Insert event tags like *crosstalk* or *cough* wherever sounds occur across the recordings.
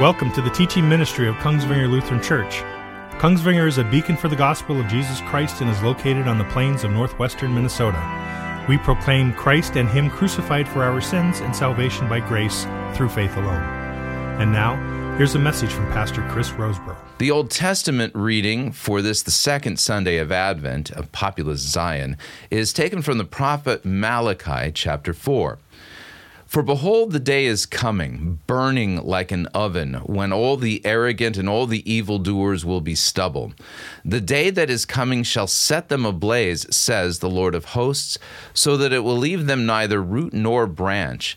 Welcome to the teaching ministry of Kongsvinger Lutheran Church. Kongsvinger is a beacon for the gospel of Jesus Christ and is located on the plains of northwestern Minnesota. We proclaim Christ and Him crucified for our sins and salvation by grace through faith alone. And now, here's a message from Pastor Chris Rosebrough. The Old Testament reading for this, the second Sunday of Advent of Populus Zion, is taken from the prophet Malachi, chapter 4. For behold, the day is coming, burning like an oven, when all the arrogant and all the evildoers will be stubble. The day that is coming shall set them ablaze, says the Lord of hosts, so that it will leave them neither root nor branch.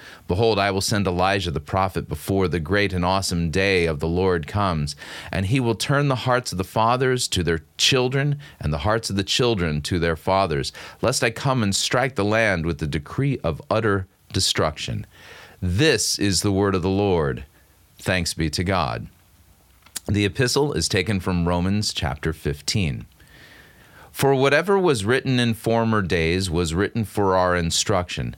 Behold, I will send Elijah the prophet before the great and awesome day of the Lord comes, and he will turn the hearts of the fathers to their children, and the hearts of the children to their fathers, lest I come and strike the land with the decree of utter destruction. This is the word of the Lord. Thanks be to God. The epistle is taken from Romans chapter 15. For whatever was written in former days was written for our instruction,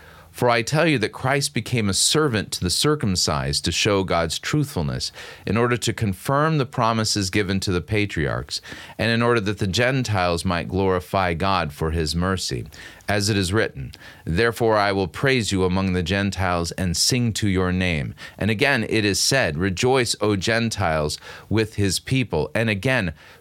For I tell you that Christ became a servant to the circumcised to show God's truthfulness, in order to confirm the promises given to the patriarchs, and in order that the Gentiles might glorify God for his mercy. As it is written, Therefore I will praise you among the Gentiles and sing to your name. And again it is said, Rejoice, O Gentiles, with his people. And again,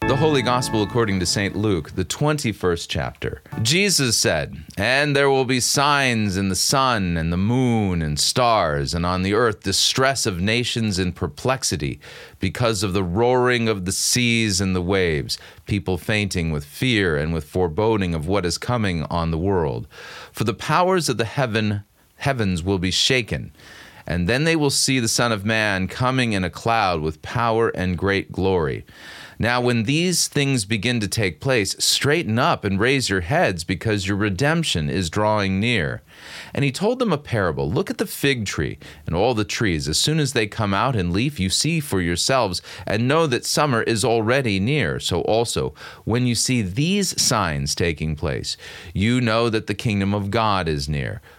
The Holy Gospel according to St. Luke, the 21st chapter. Jesus said, And there will be signs in the sun and the moon and stars, and on the earth distress of nations in perplexity, because of the roaring of the seas and the waves, people fainting with fear and with foreboding of what is coming on the world. For the powers of the heaven heavens will be shaken. And then they will see the Son of Man coming in a cloud with power and great glory. Now, when these things begin to take place, straighten up and raise your heads because your redemption is drawing near. And he told them a parable Look at the fig tree and all the trees. As soon as they come out in leaf, you see for yourselves and know that summer is already near. So also, when you see these signs taking place, you know that the kingdom of God is near.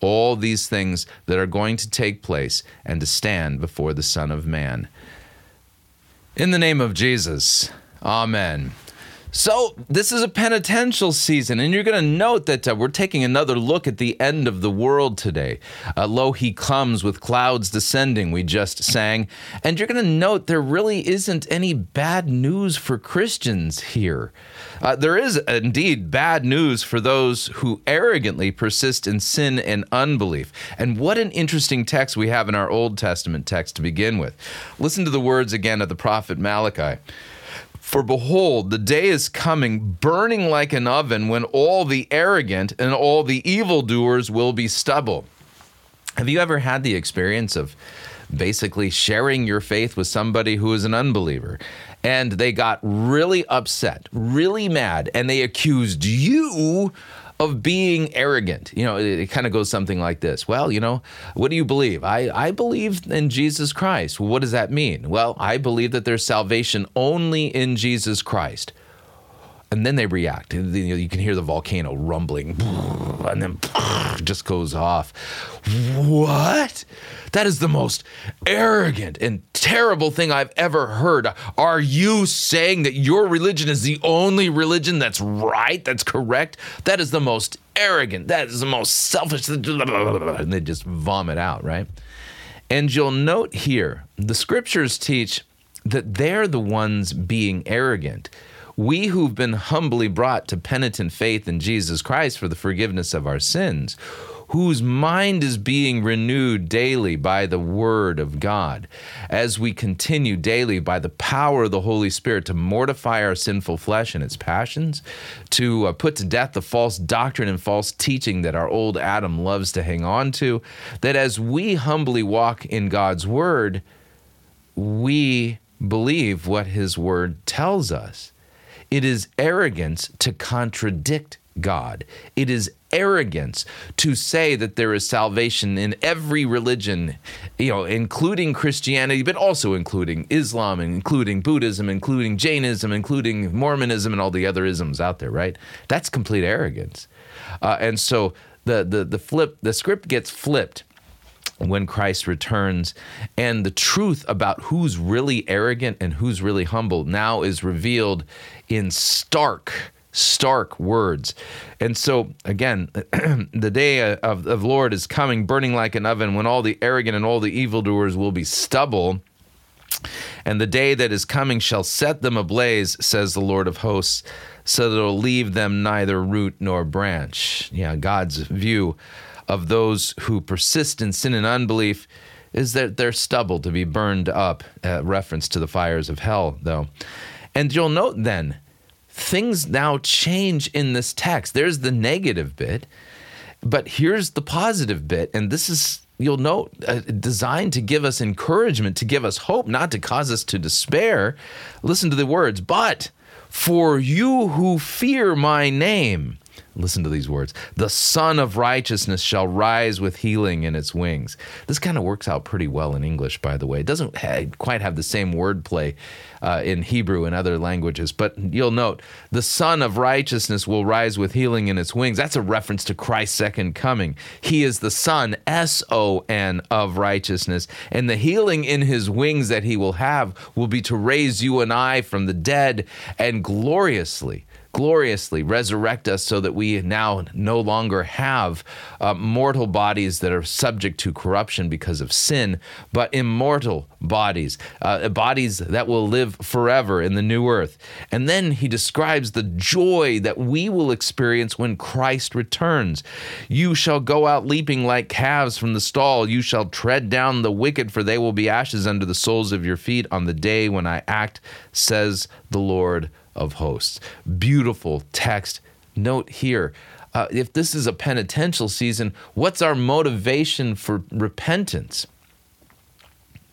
all these things that are going to take place and to stand before the Son of Man. In the name of Jesus, Amen. So, this is a penitential season, and you're going to note that uh, we're taking another look at the end of the world today. Uh, Lo, he comes with clouds descending, we just sang. And you're going to note there really isn't any bad news for Christians here. Uh, there is indeed bad news for those who arrogantly persist in sin and unbelief. And what an interesting text we have in our Old Testament text to begin with. Listen to the words again of the prophet Malachi. For behold, the day is coming, burning like an oven, when all the arrogant and all the evildoers will be stubble. Have you ever had the experience of basically sharing your faith with somebody who is an unbeliever. And they got really upset, really mad, and they accused you of being arrogant. You know, it, it kind of goes something like this. Well, you know, what do you believe? I, I believe in Jesus Christ. What does that mean? Well, I believe that there's salvation only in Jesus Christ and then they react. You can hear the volcano rumbling, *laughs* and then *laughs* just goes off. What? That is the most arrogant and terrible thing I've ever heard. Are you saying that your religion is the only religion that's right, that's correct? That is the most arrogant. That is the most selfish. *laughs* And they just vomit out, right? And you'll note here, the scriptures teach that they're the ones being arrogant we who've been humbly brought to penitent faith in Jesus Christ for the forgiveness of our sins, whose mind is being renewed daily by the Word of God, as we continue daily by the power of the Holy Spirit to mortify our sinful flesh and its passions, to uh, put to death the false doctrine and false teaching that our old Adam loves to hang on to, that as we humbly walk in God's Word, we believe what His Word tells us. It is arrogance to contradict God. It is arrogance to say that there is salvation in every religion, you know, including Christianity, but also including Islam, including Buddhism, including Jainism, including Mormonism, and all the other isms out there, right? That's complete arrogance. Uh, and so the, the, the flip, the script gets flipped when Christ returns. And the truth about who's really arrogant and who's really humble now is revealed in stark, stark words. And so, again, *clears throat* the day of, of Lord is coming, burning like an oven, when all the arrogant and all the evildoers will be stubble. And the day that is coming shall set them ablaze, says the Lord of hosts, so that it'll leave them neither root nor branch. Yeah, God's view of those who persist in sin and unbelief is that they're stubble to be burned up, uh, reference to the fires of hell, though. And you'll note then, things now change in this text. There's the negative bit, but here's the positive bit. And this is, you'll note, uh, designed to give us encouragement, to give us hope, not to cause us to despair. Listen to the words, but for you who fear my name, Listen to these words. The Sun of Righteousness shall rise with healing in its wings. This kind of works out pretty well in English, by the way. It doesn't quite have the same wordplay uh, in Hebrew and other languages, but you'll note the Sun of Righteousness will rise with healing in its wings. That's a reference to Christ's second coming. He is the Son, S O N, of righteousness, and the healing in his wings that he will have will be to raise you and I from the dead and gloriously gloriously resurrect us so that we now no longer have uh, mortal bodies that are subject to corruption because of sin, but immortal bodies, uh, bodies that will live forever in the new earth. And then he describes the joy that we will experience when Christ returns. You shall go out leaping like calves from the stall. You shall tread down the wicked, for they will be ashes under the soles of your feet on the day when I act, says the Lord of hosts. Beautiful text. Note here. Uh, if this is a penitential season, what's our motivation for repentance?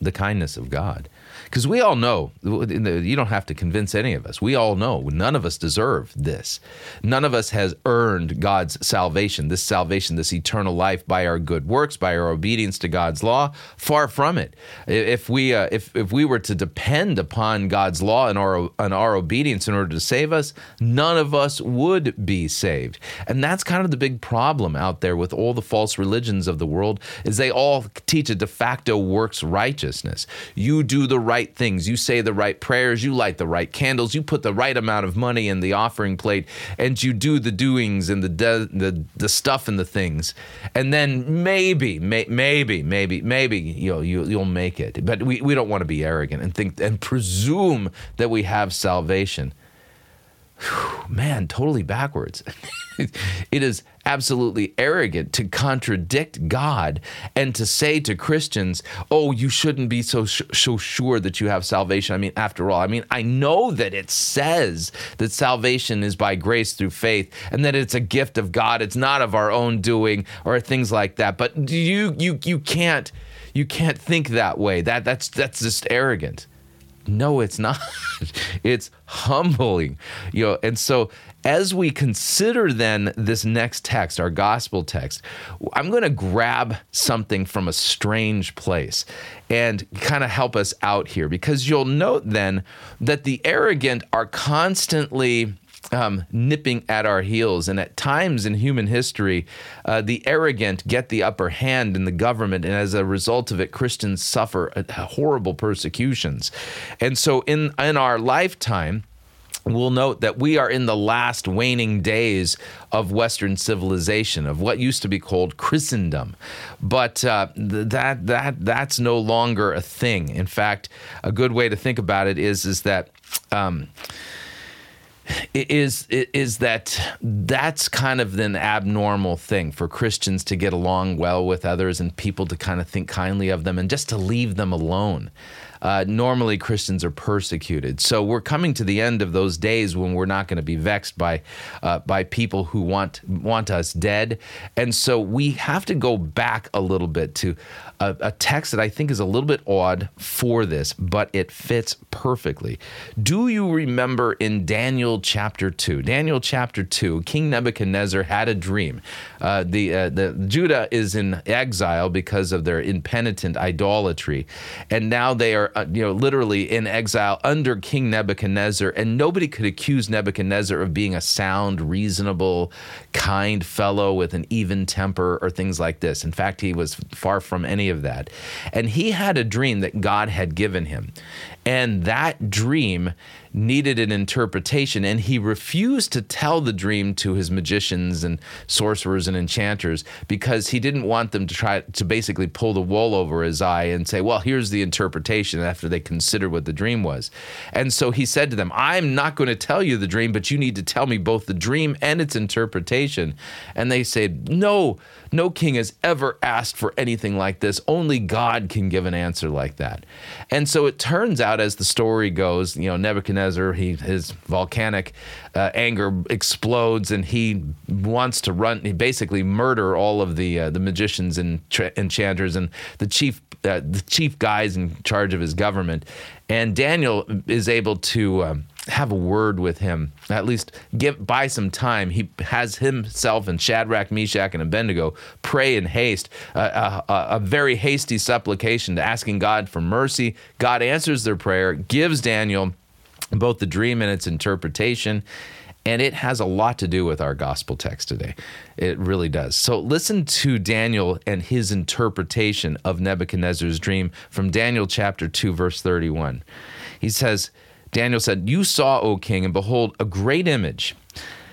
The kindness of God. Because we all know, you don't have to convince any of us. We all know none of us deserve this. None of us has earned God's salvation, this salvation, this eternal life by our good works, by our obedience to God's law. Far from it. If we, uh, if, if we were to depend upon God's law and our, and our obedience in order to save us, none of us would be saved. And that's kind of the big problem out there with all the false religions of the world is they all teach a de facto works righteousness. You do the right right things. You say the right prayers. You light the right candles. You put the right amount of money in the offering plate, and you do the doings and the de- the the stuff and the things. And then maybe, may- maybe, maybe, maybe you know you you'll make it. But we, we don't want to be arrogant and think and presume that we have salvation. Man, totally backwards. *laughs* it is absolutely arrogant to contradict God and to say to Christians, "Oh, you shouldn't be so so sure that you have salvation." I mean, after all, I mean, I know that it says that salvation is by grace through faith and that it's a gift of God. It's not of our own doing or things like that. But you you you can't You can't think that way. That that's that's just arrogant. No, it's not. *laughs* it's humbling. You know, and so as we consider then this next text, our gospel text, I'm going to grab something from a strange place and kind of help us out here because you'll note then that the arrogant are constantly um, nipping at our heels. And at times in human history, uh, the arrogant get the upper hand in the government. And as a result of it, Christians suffer horrible persecutions. And so in, in our lifetime, we'll note that we are in the last waning days of Western civilization, of what used to be called Christendom. But uh, that that that's no longer a thing. In fact, a good way to think about it is is that. Um, is is that that's kind of an abnormal thing for Christians to get along well with others and people to kind of think kindly of them and just to leave them alone uh, normally Christians are persecuted. So we're coming to the end of those days when we're not going to be vexed by uh, by people who want want us dead, and so we have to go back a little bit to a, a text that I think is a little bit odd for this, but it fits perfectly. Do you remember in Daniel chapter two? Daniel chapter two, King Nebuchadnezzar had a dream. Uh, the uh, the Judah is in exile because of their impenitent idolatry, and now they are uh, you know, literally in exile under King Nebuchadnezzar, and nobody could accuse Nebuchadnezzar of being a sound, reasonable, kind fellow with an even temper or things like this. In fact, he was far from any of that. And he had a dream that God had given him. And that dream needed an interpretation, and he refused to tell the dream to his magicians and sorcerers and enchanters because he didn't want them to try to basically pull the wool over his eye and say, Well, here's the interpretation after they considered what the dream was. And so he said to them, I'm not going to tell you the dream, but you need to tell me both the dream and its interpretation. And they said, No, no king has ever asked for anything like this. Only God can give an answer like that. And so it turns out, as the story goes, you know, Nebuchadnezzar, he, his volcanic uh, anger explodes and he wants to run, he basically murder all of the, uh, the magicians and tra- enchanters and the chief, uh, the chief guys in charge of his government. And Daniel is able to. Um, have a word with him, at least give buy some time. He has himself and Shadrach, Meshach, and Abednego pray in haste, uh, a, a, a very hasty supplication to asking God for mercy. God answers their prayer, gives Daniel both the dream and its interpretation. And it has a lot to do with our gospel text today. It really does. So listen to Daniel and his interpretation of Nebuchadnezzar's dream from Daniel chapter 2, verse 31. He says, Daniel said, You saw, O king, and behold, a great image.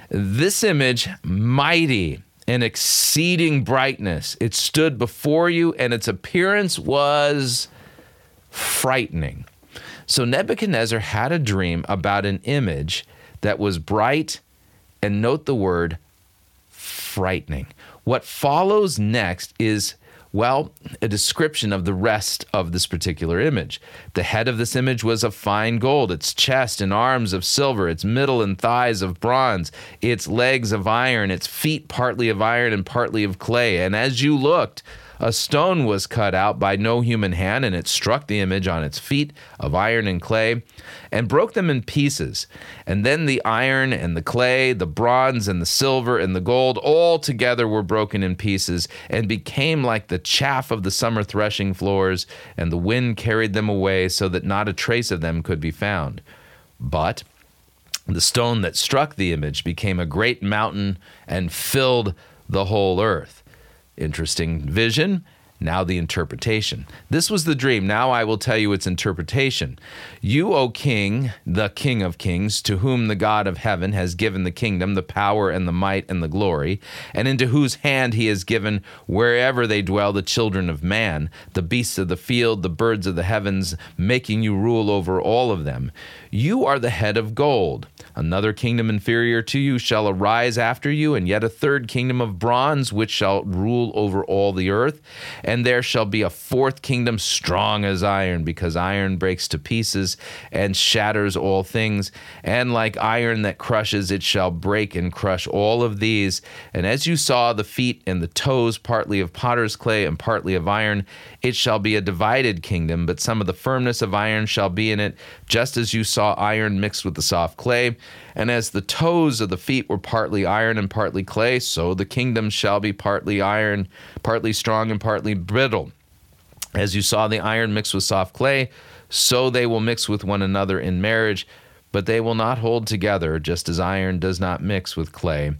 This image, mighty and exceeding brightness, it stood before you, and its appearance was frightening. So Nebuchadnezzar had a dream about an image that was bright, and note the word frightening. What follows next is well, a description of the rest of this particular image. The head of this image was of fine gold, its chest and arms of silver, its middle and thighs of bronze, its legs of iron, its feet partly of iron and partly of clay. And as you looked, a stone was cut out by no human hand, and it struck the image on its feet of iron and clay and broke them in pieces. And then the iron and the clay, the bronze and the silver and the gold, all together were broken in pieces and became like the chaff of the summer threshing floors, and the wind carried them away so that not a trace of them could be found. But the stone that struck the image became a great mountain and filled the whole earth. Interesting vision. Now the interpretation. This was the dream. Now I will tell you its interpretation. You, O king, the king of kings, to whom the God of heaven has given the kingdom, the power and the might and the glory, and into whose hand he has given wherever they dwell the children of man, the beasts of the field, the birds of the heavens, making you rule over all of them. You are the head of gold. Another kingdom inferior to you shall arise after you, and yet a third kingdom of bronze, which shall rule over all the earth And there shall be a fourth kingdom strong as iron, because iron breaks to pieces and shatters all things. And like iron that crushes, it shall break and crush all of these. And as you saw the feet and the toes, partly of potter's clay and partly of iron, it shall be a divided kingdom, but some of the firmness of iron shall be in it, just as you saw iron mixed with the soft clay. And as the toes of the feet were partly iron and partly clay, so the kingdom shall be partly iron, partly strong and partly brittle. As you saw the iron mixed with soft clay, so they will mix with one another in marriage, but they will not hold together, just as iron does not mix with clay.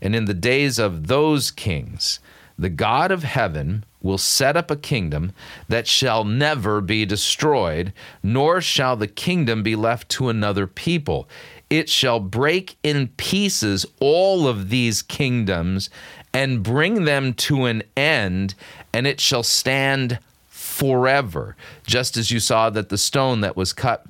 And in the days of those kings, the God of heaven will set up a kingdom that shall never be destroyed, nor shall the kingdom be left to another people. It shall break in pieces all of these kingdoms and bring them to an end, and it shall stand forever. Just as you saw that the stone that was cut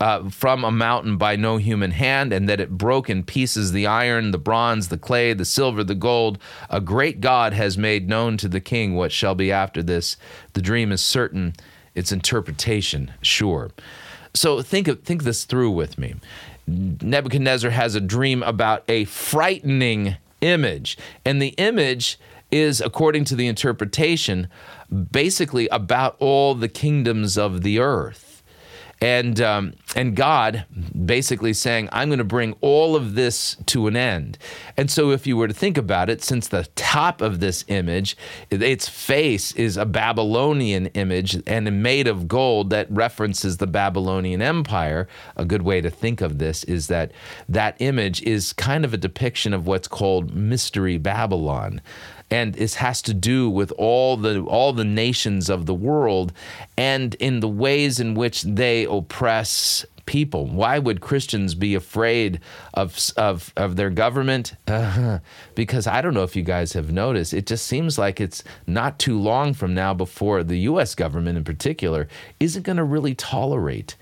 uh, from a mountain by no human hand, and that it broke in pieces the iron, the bronze, the clay, the silver, the gold. A great God has made known to the king what shall be after this. The dream is certain, its interpretation sure. So think of, think this through with me. Nebuchadnezzar has a dream about a frightening image, and the image is, according to the interpretation, basically about all the kingdoms of the earth and um, and God basically saying, "I'm going to bring all of this to an end." And so, if you were to think about it, since the top of this image, its face is a Babylonian image and made of gold that references the Babylonian Empire, a good way to think of this is that that image is kind of a depiction of what's called Mystery Babylon and this has to do with all the all the nations of the world and in the ways in which they oppress people. Why would Christians be afraid of of of their government? Uh, *laughs* because I don't know if you guys have noticed. It just seems like it's not too long from now before the U.S. government, in particular, isn't going to really tolerate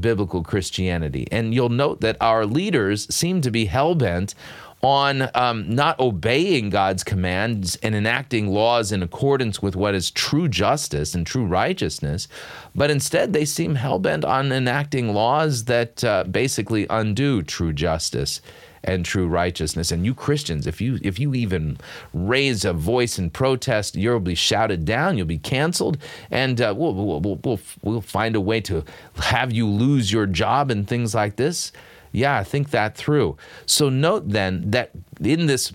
biblical Christianity. And you'll note that our leaders seem to be hell bent on um, not obeying God's commands and enacting laws in accordance with what is true justice and true righteousness, but instead they seem hell bent on enacting laws that uh, basically undo true justice and true righteousness. And you Christians, if you if you even raise a voice in protest, you'll be shouted down. You'll be canceled, and uh, we'll, we'll, we'll, we'll find a way to have you lose your job and things like this. Yeah, think that through. So note then that in this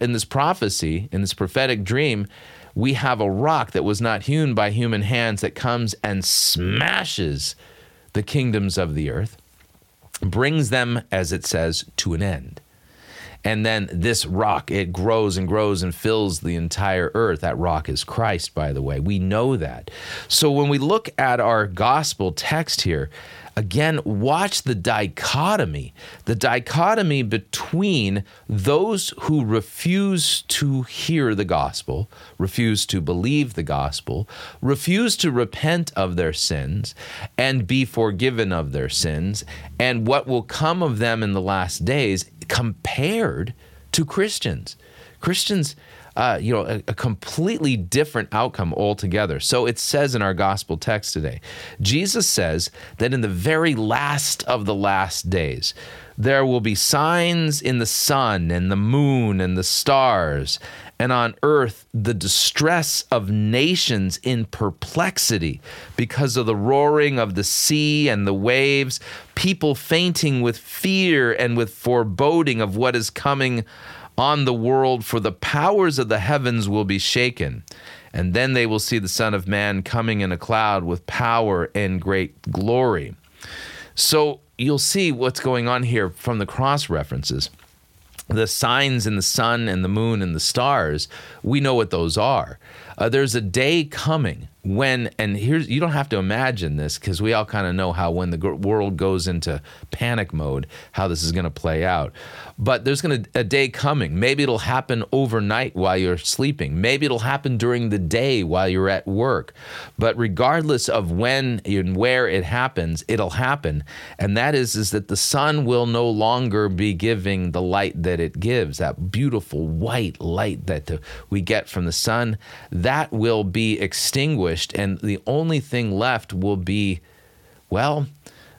in this prophecy, in this prophetic dream, we have a rock that was not hewn by human hands that comes and smashes the kingdoms of the earth, brings them, as it says, to an end. And then this rock, it grows and grows and fills the entire earth. That rock is Christ, by the way. We know that. So when we look at our gospel text here, again, watch the dichotomy, the dichotomy between those who refuse to hear the gospel, refuse to believe the gospel, refuse to repent of their sins and be forgiven of their sins, and what will come of them in the last days compared to Christians. Christians uh, you know, a, a completely different outcome altogether. So it says in our gospel text today, Jesus says that in the very last of the last days, there will be signs in the sun and the moon and the stars, and on earth the distress of nations in perplexity because of the roaring of the sea and the waves, people fainting with fear and with foreboding of what is coming on the world, for the powers of the heavens will be shaken. And then they will see the Son of Man coming in a cloud with power and great glory. So you'll see what's going on here from the cross references. The signs in the sun and the moon and the stars, we know what those are. Uh, there's a day coming when and here's you don't have to imagine this because we all kind of know how when the world goes into panic mode how this is going to play out. But there's going to a day coming. Maybe it'll happen overnight while you're sleeping. Maybe it'll happen during the day while you're at work. But regardless of when and where it happens it'll happen. And that is is that the sun will no longer be giving the light that it gives that beautiful white light that the, we get from the sun that will be extinguished and the only thing left will be, well,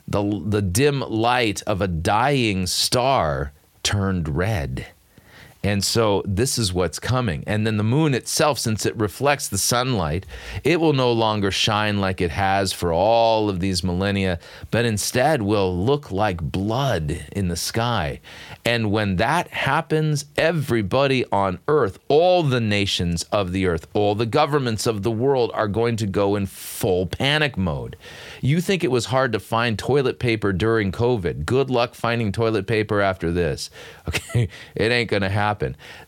the, the dim light of a dying star turned red. And so this is what's coming. And then the moon itself, since it reflects the sunlight, it will no longer shine like it has for all of these millennia, but instead will look like blood in the sky. And when that happens, everybody on earth, all the nations of the earth, all the governments of the world are going to go in full panic mode. You think it was hard to find toilet paper during COVID. Good luck finding toilet paper after this. *laughs* Okay, it ain't going to happen.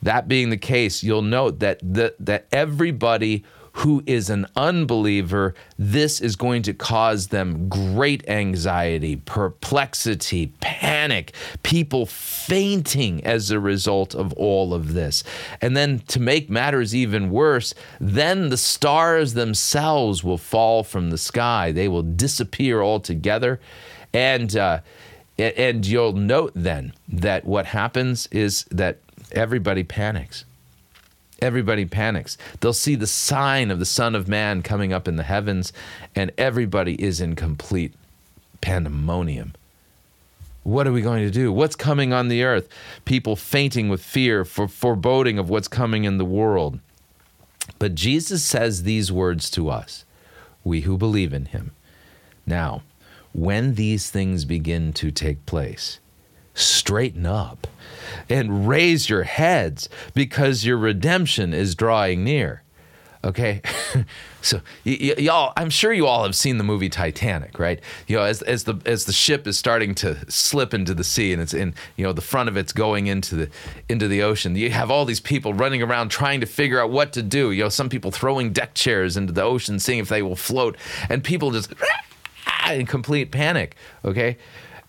That being the case, you'll note that the, that everybody who is an unbeliever, this is going to cause them great anxiety, perplexity, panic, people fainting as a result of all of this. And then to make matters even worse, then the stars themselves will fall from the sky, they will disappear altogether. And, uh, and you'll note then that what happens is that everybody panics everybody panics. They'll see the sign of the Son of Man coming up in the heavens, and everybody is in complete pandemonium. What are we going to do? What's coming on the earth? People fainting with fear, for foreboding of what's coming in the world. But Jesus says these words to us, we who believe in him. Now, when these things begin to take place, straighten up and raise your heads because your redemption is drawing near. Okay, *laughs* so y- y- y'all, I'm sure you all have seen the movie Titanic, right? You know, as, as the as the ship is starting to slip into the sea and it's in, you know, the front of it's going into the into the ocean. You have all these people running around trying to figure out what to do. You know, some people throwing deck chairs into the ocean, seeing if they will float, and people just *laughs* ah, in complete panic. Okay,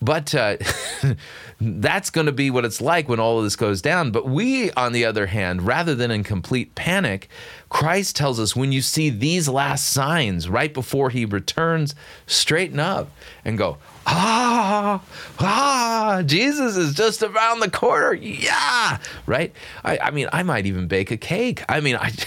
but uh, *laughs* that's going to be what it's like when all of this goes down. But we, on the other hand, rather than in complete panic, Christ tells us when you see these last signs right before he returns, straighten up and go, ah, ah, Jesus is just around the corner. Yeah, right? I, I mean, I might even bake a cake. I mean, I. *laughs*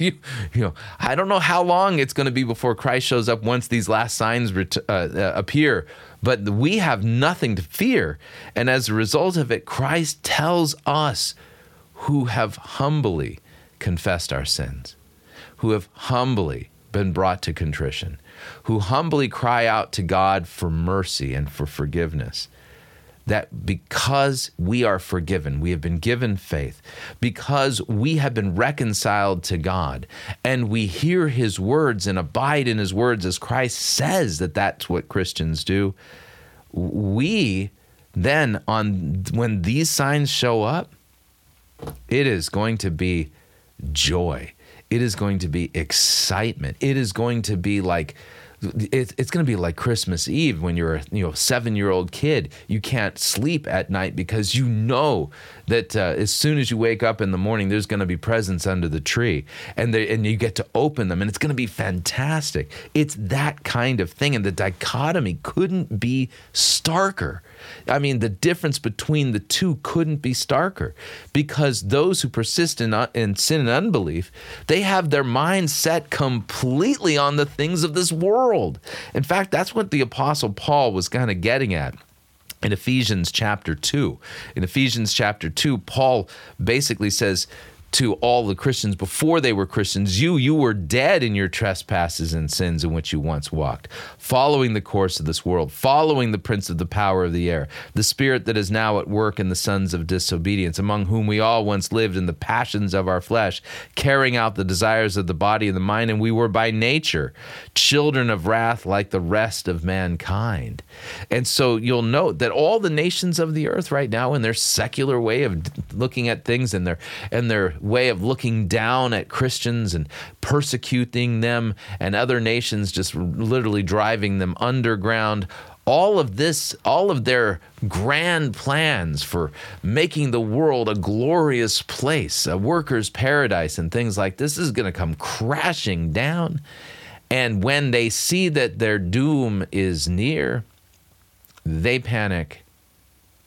You, you know, I don't know how long it's going to be before Christ shows up once these last signs ret- uh, uh, appear but we have nothing to fear. And as a result of it, Christ tells us who have humbly confessed our sins, who have humbly been brought to contrition, who humbly cry out to God for mercy and for forgiveness that because we are forgiven, we have been given faith, because we have been reconciled to God, and we hear his words and abide in his words as Christ says that that's what Christians do, we then on when these signs show up, it is going to be joy. It is going to be excitement. It is going to be like it's, it's going to be like Christmas Eve when you're a you know seven year old kid. You can't sleep at night because you know that uh, as soon as you wake up in the morning, there's going to be presents under the tree, and they, and you get to open them, and it's going to be fantastic. It's that kind of thing, and the dichotomy couldn't be starker. I mean, the difference between the two couldn't be starker because those who persist in, uh, in sin and unbelief, they have their mind set completely on the things of this world. In fact, that's what the Apostle Paul was kind of getting at in Ephesians chapter 2. In Ephesians chapter 2, Paul basically says, to all the Christians before they were Christians. You, you were dead in your trespasses and sins in which you once walked, following the course of this world, following the prince of the power of the air, the spirit that is now at work in the sons of disobedience, among whom we all once lived in the passions of our flesh, carrying out the desires of the body and the mind, and we were by nature children of wrath like the rest of mankind. And so you'll note that all the nations of the earth right now, in their secular way of looking at things and their and their way of looking down at Christians and persecuting them, and other nations just literally driving them underground. All of this, all of their grand plans for making the world a glorious place, a worker's paradise, and things like this is going to come crashing down. And when they see that their doom is near, they panic,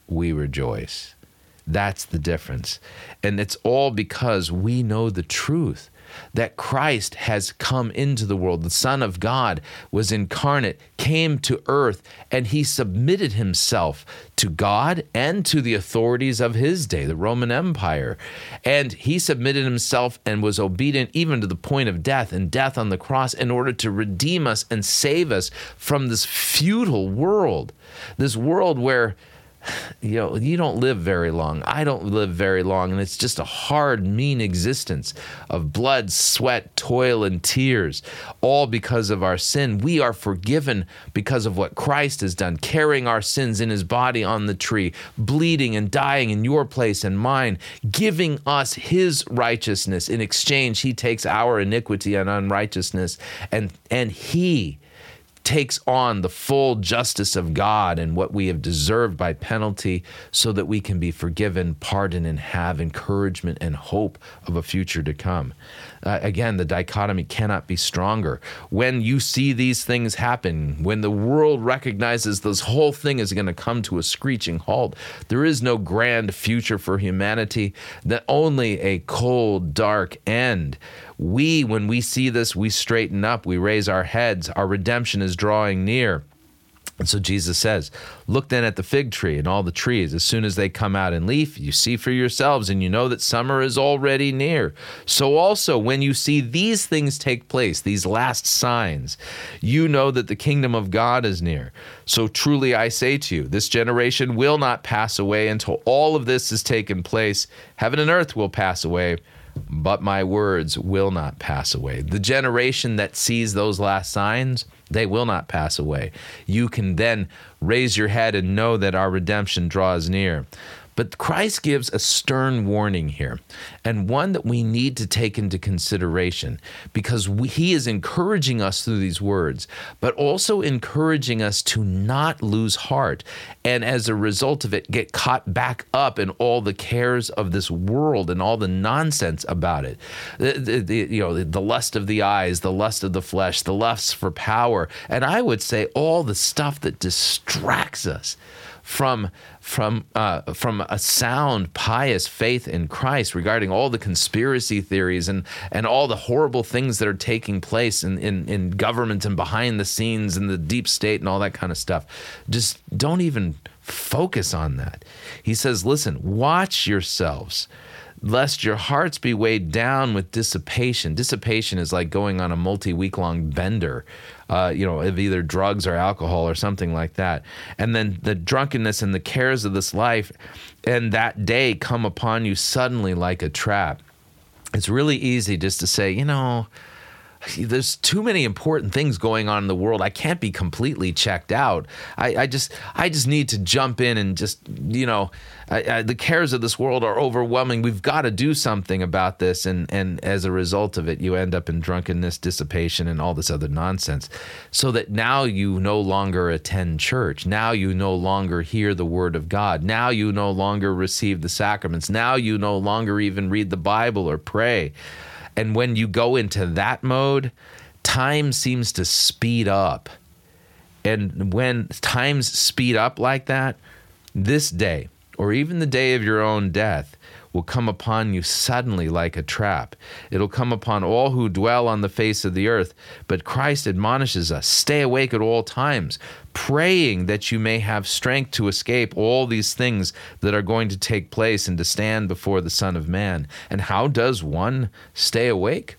we rejoice. That's the difference. And it's all because we know the truth that Christ has come into the world. The Son of God was incarnate, came to earth, and he submitted himself to God and to the authorities of his day, the Roman Empire. And he submitted himself and was obedient even to the point of death and death on the cross in order to redeem us and save us from this futile world, this world where you know, you don't live very long. I don't live very long. And it's just a hard, mean existence of blood, sweat, toil, and tears, all because of our sin. We are forgiven because of what Christ has done, carrying our sins in his body on the tree, bleeding and dying in your place and mine, giving us his righteousness. In exchange, he takes our iniquity and unrighteousness, and, and he takes on the full justice of God and what we have deserved by penalty so that we can be forgiven, pardoned, and have encouragement and hope of a future to come. Uh, again, the dichotomy cannot be stronger. When you see these things happen, when the world recognizes this whole thing is going to come to a screeching halt, there is no grand future for humanity, that only a cold, dark end we, when we see this, we straighten up, we raise our heads, our redemption is drawing near. And so Jesus says, Look then at the fig tree and all the trees. As soon as they come out in leaf, you see for yourselves, and you know that summer is already near. So also, when you see these things take place, these last signs, you know that the kingdom of God is near. So truly I say to you, this generation will not pass away until all of this has taken place. Heaven and earth will pass away but my words will not pass away. The generation that sees those last signs, they will not pass away. You can then raise your head and know that our redemption draws near. But Christ gives a stern warning here, and one that we need to take into consideration because we, he is encouraging us through these words, but also encouraging us to not lose heart. And as a result of it, get caught back up in all the cares of this world and all the nonsense about it. The, the, the you know, the, the lust of the eyes, the lust of the flesh, the lusts for power. And I would say all the stuff that distracts us from from uh, from a sound, pious faith in Christ regarding all the conspiracy theories and and all the horrible things that are taking place in, in, in government and behind the scenes and the deep state and all that kind of stuff. Just don't even focus on that. He says, listen, watch yourselves lest your hearts be weighed down with dissipation. Dissipation is like going on a multi week long bender, uh, you know, of either drugs or alcohol or something like that. And then the drunkenness and the cares of this life and that day come upon you suddenly like a trap. It's really easy just to say, you know, there's too many important things going on in the world. I can't be completely checked out. I, I just I just need to jump in and just you know I, I, the cares of this world are overwhelming. We've got to do something about this, and and as a result of it, you end up in drunkenness, dissipation, and all this other nonsense. So that now you no longer attend church. Now you no longer hear the word of God. Now you no longer receive the sacraments. Now you no longer even read the Bible or pray. And when you go into that mode, time seems to speed up. And when times speed up like that, this day, or even the day of your own death, will come upon you suddenly like a trap. It'll come upon all who dwell on the face of the earth. But Christ admonishes us stay awake at all times, praying that you may have strength to escape all these things that are going to take place and to stand before the Son of Man. And how does one stay awake?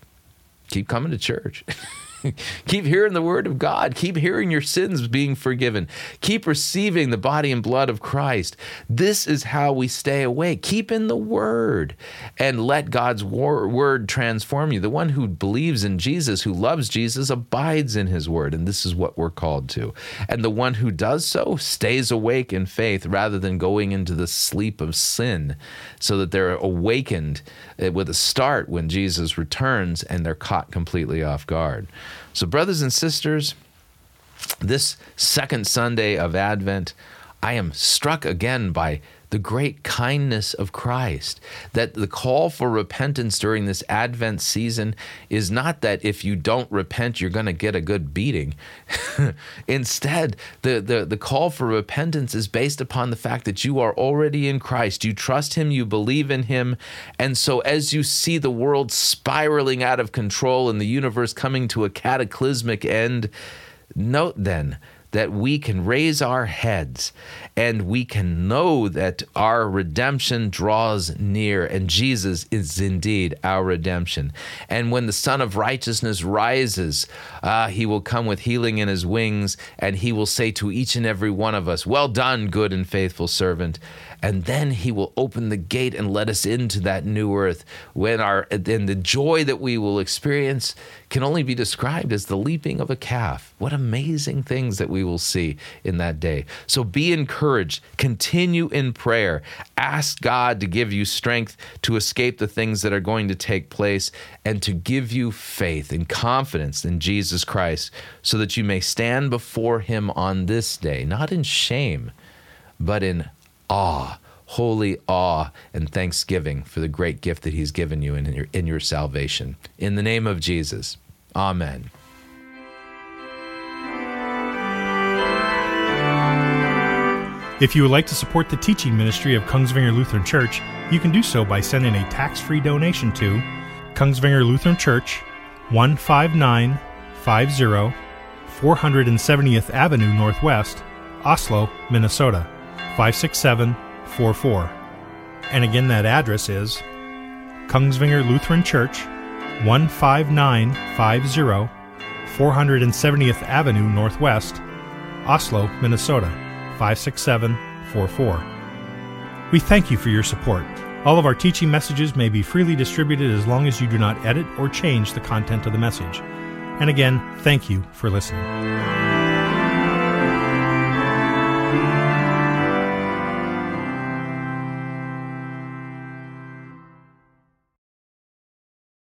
Keep coming to church. *laughs* *laughs* keep hearing the word of God. Keep hearing your sins being forgiven. Keep receiving the body and blood of Christ. This is how we stay awake. Keep in the word and let God's word transform you. The one who believes in Jesus, who loves Jesus, abides in his word. And this is what we're called to. And the one who does so stays awake in faith rather than going into the sleep of sin so that they're awakened eh, with a start when Jesus returns and they're caught completely off guard. So, brothers and sisters, this second Sunday of Advent, I am struck again by the great kindness of Christ. That the call for repentance during this Advent season is not that if you don't repent, you're going to get a good beating. *laughs* Instead, the, the, the call for repentance is based upon the fact that you are already in Christ. You trust Him, you believe in Him. And so, as you see the world spiraling out of control and the universe coming to a cataclysmic end, note then that we can raise our heads and we can know that our redemption draws near and Jesus is indeed our redemption. And when the Son of Righteousness rises, uh, he will come with healing in his wings and he will say to each and every one of us, Well done, good and faithful servant and then he will open the gate and let us into that new earth when our and the joy that we will experience can only be described as the leaping of a calf. What amazing things that we will see in that day. So be encouraged. Continue in prayer. Ask god to give you strength to escape the things that are going to take place and to give you faith and confidence in jesus christ so that you may stand before him on this day not in shame but in awe, holy awe and thanksgiving for the great gift that He's given you in your, in your salvation. In the name of Jesus, Amen. If you would like to support the teaching ministry of Kongsvinger Lutheran Church, you can do so by sending a tax free donation to Kongsvinger Lutheran Church, 15950 470th Avenue Northwest, Oslo, Minnesota 56744. And again, that address is Kongsvinger Lutheran Church, 15950 470th Avenue Northwest, Oslo, Minnesota, 56744. We thank you for your support. All of our teaching messages may be freely distributed as long as you do not edit or change the content of the message. And again, thank you for listening.